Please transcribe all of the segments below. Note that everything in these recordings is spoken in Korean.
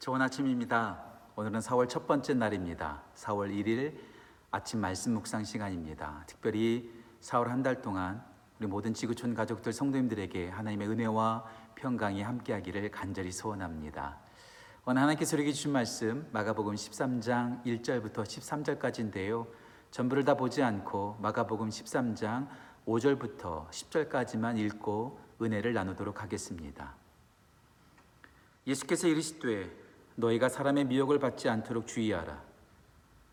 좋은 아침입니다. 오늘은 4월 첫 번째 날입니다. 4월 1일 아침 말씀 묵상 시간입니다. 특별히 4월 한 달 동안 우리 모든 지구촌 가족들 성도님들에게 하나님의 은혜와 평강이 함께하기를 간절히 소원합니다. 오늘 하나님께서 우리에게 주신 말씀 마가복음 13장 1절부터 13절까지인데요. 전부를 다 보지 않고 마가복음 13장 5절부터 10절까지만 읽고 은혜를 나누도록 하겠습니다. 예수께서 이르시되 너희가 사람의 미혹을 받지 않도록 주의하라.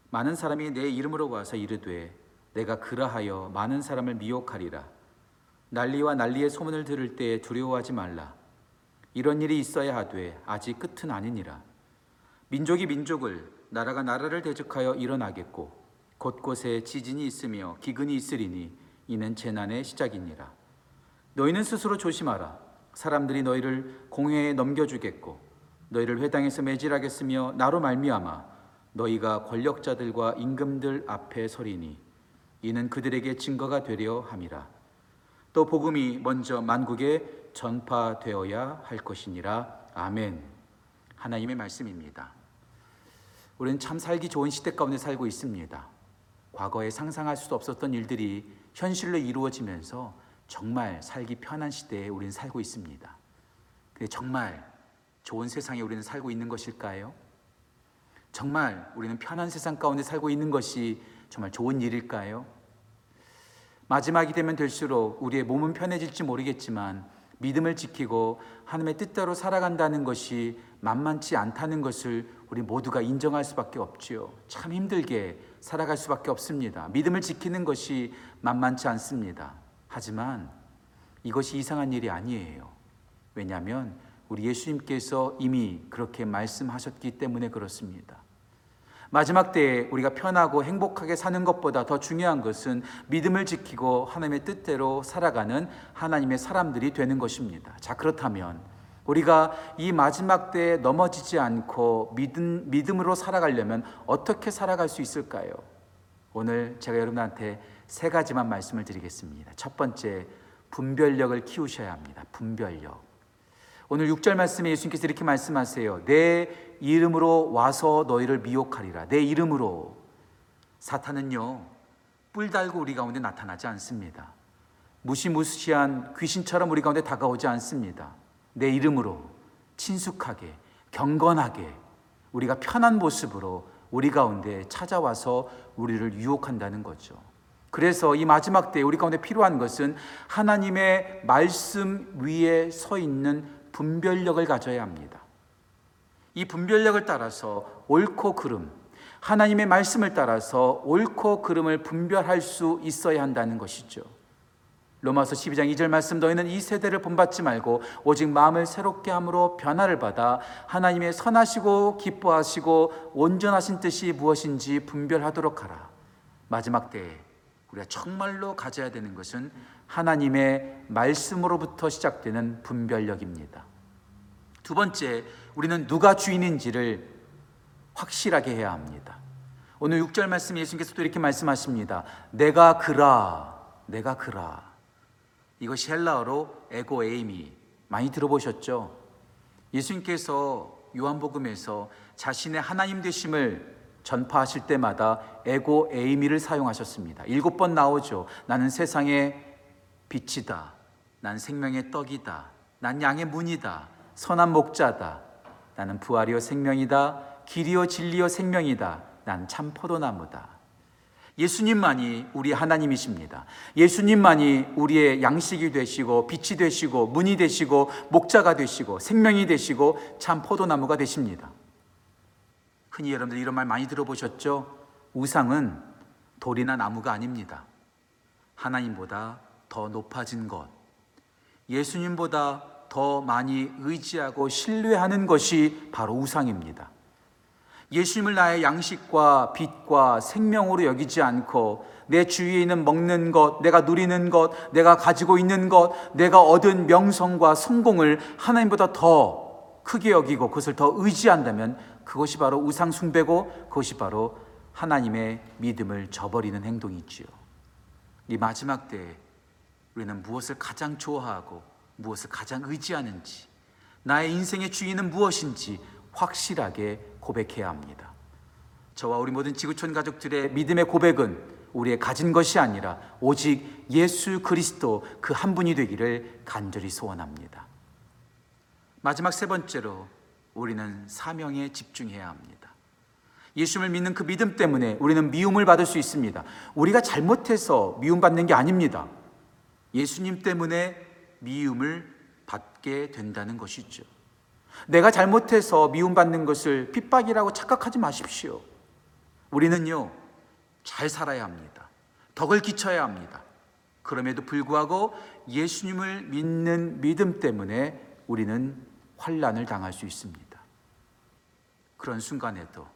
많은 사람이 내 이름으로 와서 이르되 내가 그라하여 많은 사람을 미혹하리라. 난리와 난리의 소문을 들을 때 두려워하지 말라. 이런 일이 있어야 하되 아직 끝은 아니니라. 민족이 민족을 나라가 나라를 대적하여 일어나겠고 곳곳에 지진이 있으며 기근이 있으리니 이는 재난의 시작이니라. 너희는 스스로 조심하라. 사람들이 너희를 공회에 넘겨주겠고 너희를 회당에서 매질하겠으며 나로 말미암아 너희가 권력자들과 임금들 앞에 서리니 이는 그들에게 증거가 되려 함이라. 또 복음이 먼저 만국에 전파되어야 할 것이니라. 아멘. 하나님의 말씀입니다. 우리는 참 살기 좋은 시대 가운데 살고 있습니다. 과거에 상상할 수도 없었던 일들이 현실로 이루어지면서 정말 살기 편한 시대에 우리는 살고 있습니다. 근데 정말 좋은 세상에 우리는 살고 있는 것일까요? 정말 우리는 편한 세상 가운데 살고 있는 것이 정말 좋은 일일까요? 마지막이 되면 될수록 우리의 몸은 편해질지 모르겠지만 믿음을 지키고 하나님의 뜻대로 살아간다는 것이 만만치 않다는 것을 우리 모두가 인정할 수밖에 없지요. 참 힘들게 살아갈 수밖에 없습니다. 믿음을 지키는 것이 만만치 않습니다. 하지만 이것이 이상한 일이 아니에요. 왜냐하면 우리 예수님께서 이미 그렇게 말씀하셨기 때문에 그렇습니다. 마지막 때에 우리가 편하고 행복하게 사는 것보다 더 중요한 것은 믿음을 지키고 하나님의 뜻대로 살아가는 하나님의 사람들이 되는 것입니다. 자, 그렇다면 우리가 이 마지막 때에 넘어지지 않고 믿음, 믿음으로 살아가려면 어떻게 살아갈 수 있을까요? 오늘 제가 여러분한테 세 가지만 말씀을 드리겠습니다. 첫 번째, 분별력을 키우셔야 합니다. 분별력. 오늘 6절 말씀에 예수님께서 이렇게 말씀하세요. 내 이름으로 와서 너희를 미혹하리라. 내 이름으로. 사탄은요, 뿔 달고 우리 가운데 나타나지 않습니다. 무시무시한 귀신처럼 우리 가운데 다가오지 않습니다. 내 이름으로 친숙하게, 경건하게, 우리가 편한 모습으로 우리 가운데 찾아와서 우리를 유혹한다는 거죠. 그래서 이 마지막 때 우리 가운데 필요한 것은 하나님의 말씀 위에 서 있는 분별력을 가져야 합니다. 이 분별력을 따라서 옳고 그름, 하나님의 말씀을 따라서 옳고 그름을 분별할 수 있어야 한다는 것이죠. 로마서 12장 2절 말씀 너희는 이 세대를 본받지 말고 오직 마음을 새롭게 함으로 변화를 받아 하나님의 선하시고 기뻐하시고 온전하신 뜻이 무엇인지 분별하도록 하라. 마지막 때에 우리가 정말로 가져야 되는 것은 하나님의 말씀으로부터 시작되는 분별력입니다. 두 번째, 우리는 누가 주인인지를 확실하게 해야 합니다. 오늘 6절 말씀 예수님께서 또 이렇게 말씀하십니다. 내가 그라, 내가 그라. 이것이 헬라어로 에고 에이미 많이 들어보셨죠? 예수님께서 요한복음에서 자신의 하나님 되심을 전파하실 때마다 에고 에이미를 사용하셨습니다. 일곱 번 나오죠. 나는 세상의 빛이다. 난 생명의 떡이다. 난 양의 문이다. 선한 목자다. 나는 부활이요 생명이다. 길이요 진리요 생명이다. 난 참 포도나무다. 예수님만이 우리 하나님이십니다. 예수님만이 우리의 양식이 되시고 빛이 되시고 문이 되시고 목자가 되시고 생명이 되시고 참 포도나무가 되십니다. 흔히 여러분들 이런 말 많이 들어보셨죠? 우상은 돌이나 나무가 아닙니다. 하나님보다 더 높아진 것, 예수님보다 더 많이 의지하고 신뢰하는 것이 바로 우상입니다. 예수님을 나의 양식과 빛과 생명으로 여기지 않고 내 주위에 있는 먹는 것, 내가 누리는 것, 내가 가지고 있는 것, 내가 얻은 명성과 성공을 하나님보다 더 크게 여기고 그것을 더 의지한다면 그것이 바로 우상 숭배고 그것이 바로 하나님의 믿음을 저버리는 행동이지요. 이 마지막 때에 우리는 무엇을 가장 좋아하고 무엇을 가장 의지하는지 나의 인생의 주인은 무엇인지 확실하게 고백해야 합니다. 저와 우리 모든 지구촌 가족들의 믿음의 고백은 우리의 가진 것이 아니라 오직 예수 그리스도 그 한 분이 되기를 간절히 소원합니다. 마지막 세 번째로 우리는 사명에 집중해야 합니다. 예수를 믿는 그 믿음 때문에 우리는 미움을 받을 수 있습니다. 우리가 잘못해서 미움받는 게 아닙니다. 예수님 때문에 미움을 받게 된다는 것이죠. 내가 잘못해서 미움받는 것을 핍박이라고 착각하지 마십시오. 우리는요, 잘 살아야 합니다. 덕을 끼쳐야 합니다. 그럼에도 불구하고 예수님을 믿는 믿음 때문에 우리는 환란을 당할 수 있습니다. 그런 순간에도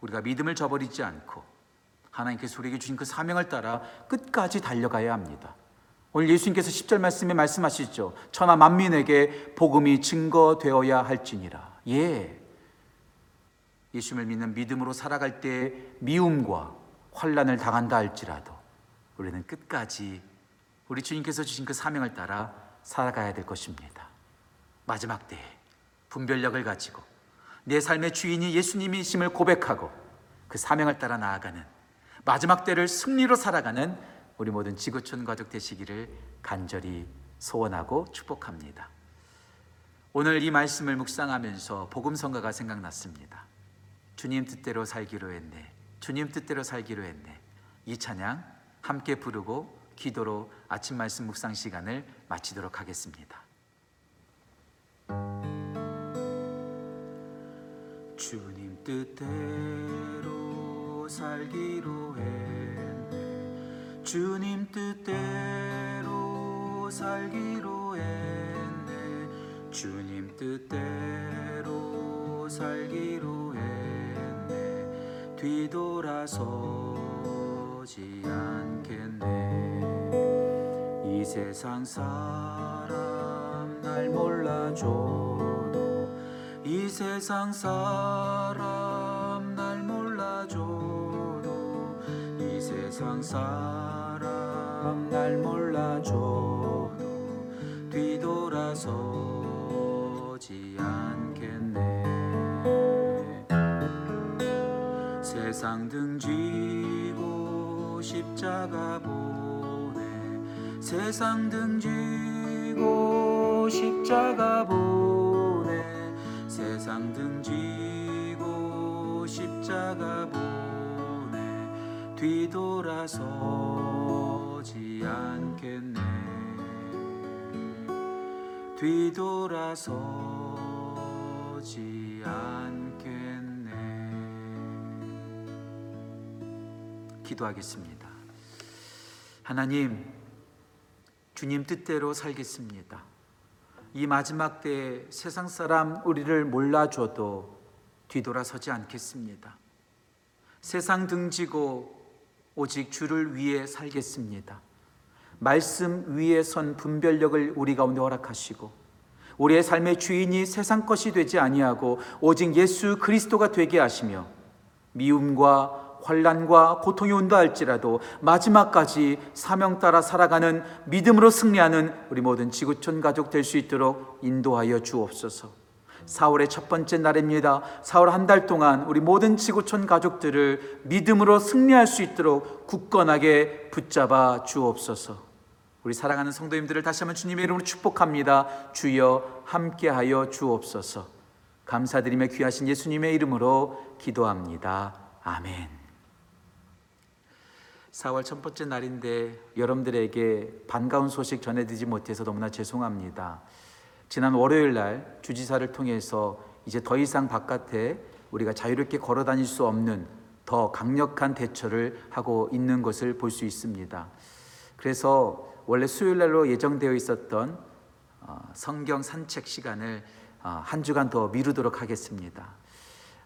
우리가 믿음을 저버리지 않고 하나님께서 우리에게 주신 그 사명을 따라 끝까지 달려가야 합니다. 오늘 예수님께서 10절 말씀에 말씀하시죠. 천하 만민에게 복음이 증거되어야 할지니라. 예. 예수님을 믿는 믿음으로 살아갈 때 미움과 환란을 당한다 할지라도 우리는 끝까지 우리 주님께서 주신 그 사명을 따라 살아가야 될 것입니다. 마지막 때에 분별력을 가지고 내 삶의 주인이 예수님이심을 고백하고 그 사명을 따라 나아가는 마지막 때를 승리로 살아가는 우리 모든 지구촌 가족 되시기를 간절히 소원하고 축복합니다. 오늘 이 말씀을 묵상하면서 복음 성가가 생각났습니다. 주님 뜻대로 살기로 했네. 주님 뜻대로 살기로 했네. 이 찬양 함께 부르고 기도로 아침 말씀 묵상 시간을 마치도록 하겠습니다. 주님 뜻대로 살기로 했네. 주님 뜻대로 살기로 했네. 주님 뜻대로 살기로 했네. 뒤돌아서지 않겠네. 이 세상 사람 날 몰라줘도 이 세상 사람 날 몰라줘도 이 세상 사람 날 몰라줘도 뒤돌아서지 않겠네. 세상 등지고 십자가 보내 세상 등지고 십자가 보내 세상 등지고 십자가 보내 뒤돌아서지 않겠네. 뒤돌아서지 않겠네. 기도하겠습니다. 하나님 주님 뜻대로 살겠습니다 이 마지막 때에 세상 사람 우리를 몰라줘도 뒤돌아서지 않겠습니다. 세상 등지고 오직 주를 위해 살겠습니다. 말씀 위에 선 분별력을 우리 가운데 허락하시고 우리의 삶의 주인이 세상 것이 되지 아니하고 오직 예수 그리스도가 되게 하시며 미움과 환란과 고통이 온다 할지라도 마지막까지 사명 따라 살아가는 믿음으로 승리하는 우리 모든 지구촌 가족 될 수 있도록 인도하여 주옵소서. 4월의 첫 번째 날입니다. 4월 한 달 동안 우리 모든 지구촌 가족들을 믿음으로 승리할 수 있도록 굳건하게 붙잡아 주옵소서. 우리 사랑하는 성도님들을 다시 한번 주님의 이름으로 축복합니다. 주여 함께하여 주옵소서. 감사드리며 귀하신 예수님의 이름으로 기도합니다. 아멘. 4월 첫 번째 날인데 여러분들에게 반가운 소식 전해드리지 못해서 너무나 죄송합니다. 지난 월요일 날 주지사를 통해서 이제 더 이상 바깥에 우리가 자유롭게 걸어 다닐 수 없는 더 강력한 대처를 하고 있는 것을 볼 수 있습니다. 그래서 원래 수요일 날로 예정되어 있었던 어, 성경 산책 시간을 어, 한 주간 더 미루도록 하겠습니다.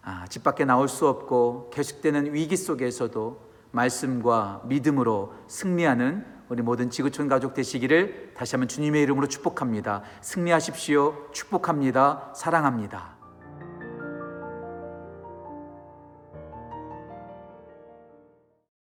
아, 집 밖에 나올 수 없고 계속되는 위기 속에서도 말씀과 믿음으로 승리하는 우리 모든 지구촌 가족 되시기를 다시 한번 주님의 이름으로 축복합니다. 승리하십시오. 축복합니다. 사랑합니다.